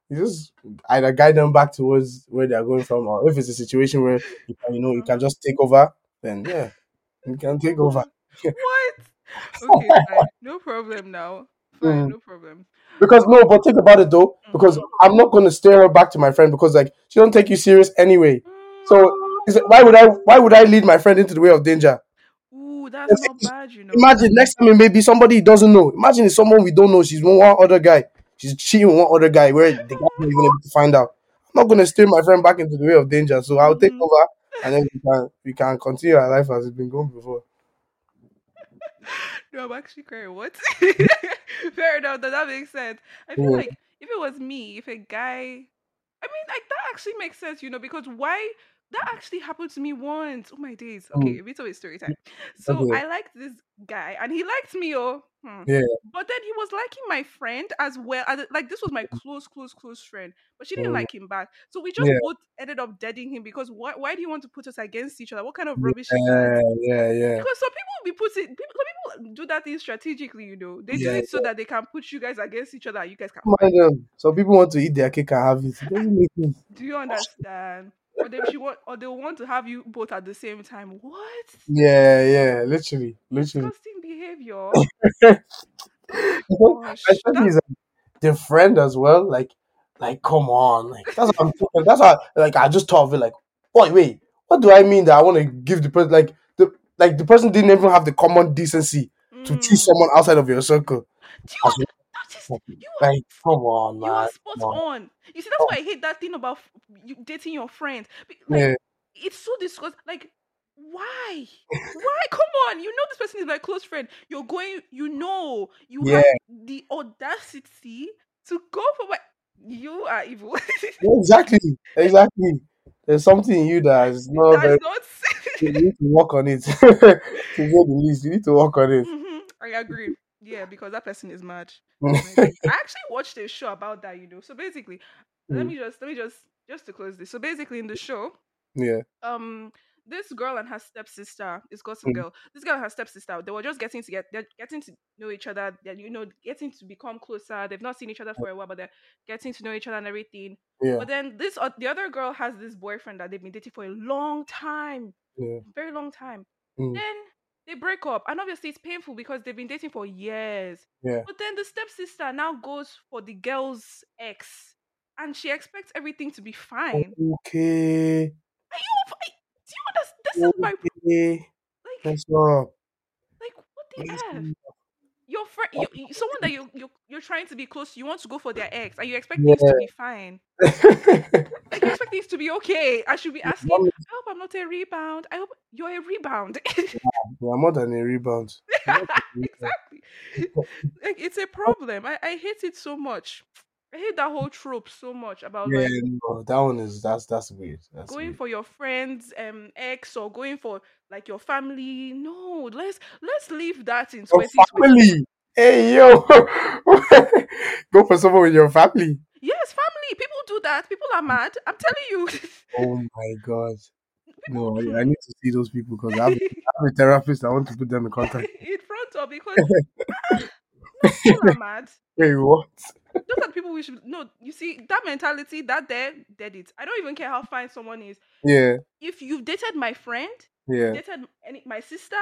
you just either guide them back towards where they are going from, or if it's a situation where you can, you know you uh-huh. can just take over, then yeah, you can take over. what? Okay, fine. No problem now. Fine, Mm. no problem. Because no, but think about it though, because Mhm. I'm not going to steer her back to my friend because like she don't take you serious anyway. Mm. So why would I why would I lead my friend into the way of danger? Ooh, that's not bad, you know. Imagine next time it may be somebody he doesn't know. Imagine it's someone we don't know. She's with one other guy. She's cheating with one other guy where the guy's not even able to find out. I'm not gonna steer my friend back into the way of danger. So I'll take Mhm. over and then we can we can continue our life as it's been going before. No, I'm actually crying. What? Fair enough. That, that makes sense. I feel Yeah. like if it was me, if a guy, I mean, like that actually makes sense, you know, because why? That actually happened to me once. Oh my days. Okay, a bit of a story time. So. Okay. I liked this guy, and he liked me. Oh, hmm. Yeah. But then he was liking my friend as well. Like this was my close, close, close friend, but she didn't Mm. like him back. So we just Yeah. both ended up deading him because why? Why do you want to put us against each other? What kind of rubbish is that? Yeah, yeah, yeah. Because some people be putting people, some people do that thing strategically, you know. They do it so that they can put you guys against each other. You guys can Mind them. Some people want to eat their cake and have it. It doesn't make sense. Do you understand? Or they she want, or they want to have you both at the same time. What Yeah, yeah, literally, literally. disgusting behavior! Especially that- is like, their friend as well. Like, like, come on, like that's what I'm talking. That's how, like, I just thought of it. Like, wait, wait, what do I mean that I want to give the person like the like the person didn't even have the common decency to Mm. teach someone outside of your circle. Do you are Like, come on, you man. are spot on. on. You see, that's why I hate that thing about you dating your friends. Like, Yeah, it's so disgusting. Like, why? Why? Come on. You know this person is my close friend. You're going, you know, you have the audacity to go for what you are evil. exactly, exactly. There's something in you that is not very. That's not You need to work on it. to say the least, you need to work on it. Mhm, I agree. Yeah, because that person is mad. I actually watched a show about that, you know. So basically, let Mm. me just let me just just to close this. So basically in the show, yeah, um this girl and her stepsister is Gossip Mm. Girl. This girl and her stepsister, they were just getting to get they're getting to know each other, they're you know, getting to become closer. They've not seen each other for a while, but they're getting to know each other and everything. yeah, But then this uh, the other girl has this boyfriend that they've been dating for a long time, yeah. very long time. Mm. Then they break up, and obviously it's painful because they've been dating for years. Yeah. But then the stepsister now goes for the girl's ex, and she expects everything to be fine. Okay. Are you? Do you understand? This is my Okay. like, That's like what the f? Your friend, you, you- someone that you you you're trying to be close, to, you want to go for their ex, and you expect things to be fine. Like you expect things to be okay. I should be asking. I hope I'm not a rebound. I hope you're a rebound. Yeah, more than a rebound. exactly. Like it's a problem. I, I hate it so much. I hate that whole trope so much about Yeah, like no, that one is that's that's weird. That's going weird. for your friend's um ex or going for like your family. No, let's let's leave that in Your 2020. family. Hey yo, go for someone with your family. Yes, family. People do that. People are mad. I'm telling you. Oh my god. People, No, I, I need to see those people because I'm, I have a therapist. I want to put them in contact. in front of because people are mad. Wait, what? Those are the people we should no. You see that mentality that there dead it. I don't even care how fine someone is. Yeah, If you've dated my friend, Yeah. dated any my sister,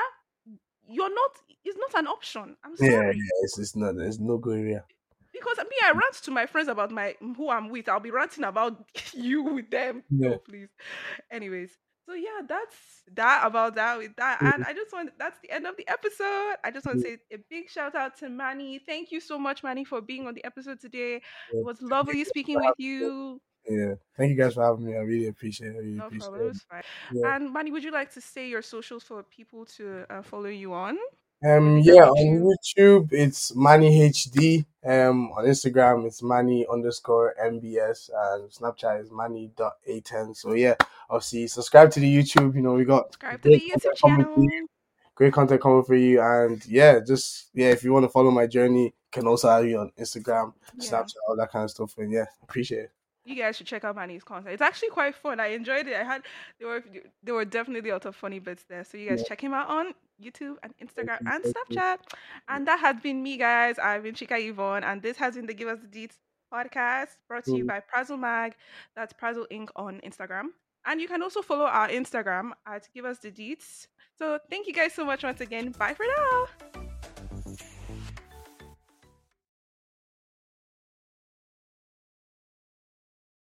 you're not. It's not an option. I'm Yeah, sorry. yeah, it's, it's not, it's no good area. Because me, I rant to my friends about my who I'm with. I'll be ranting about you with them. Yeah. No, please. Anyways, so yeah, that's that about that with that. And I just want that's the end of the episode. I just want to say a big shout out to Manny. Thank you so much, Manny, for being on the episode today. It was lovely speaking with you. Yeah. Thank you guys for having me. I really appreciate it. Really No appreciate problem. It it. was fine. Yeah. And Manny, would you like to say your socials for people to uh, follow you on? Um, yeah, on YouTube it's Manny HD. Um, on Instagram it's Manny underscore MBS and Snapchat is Manny dot A10. So yeah, obviously subscribe to the YouTube. You know, we got Subscribe to the great YouTube content coming for channel. you. Great content coming for you. And yeah, just yeah, if you want to follow my journey, you can also have me on Instagram, Yeah. Snapchat, all that kind of stuff. And yeah, appreciate it. You guys should check out Manny's content. It's actually quite fun. I enjoyed it. I had there were there were definitely a lot of funny bits there. So you guys Yeah. check him out on YouTube and Instagram and. Snapchat. And that has been me, guys. I've been Chika Yvonne, and this has been the Give Us the Deets podcast brought to you by Prazzle Mag. That's Prazzle Inc. on Instagram. And you can also follow our Instagram at Give Us the Deets. So thank you guys so much once again. Bye for now.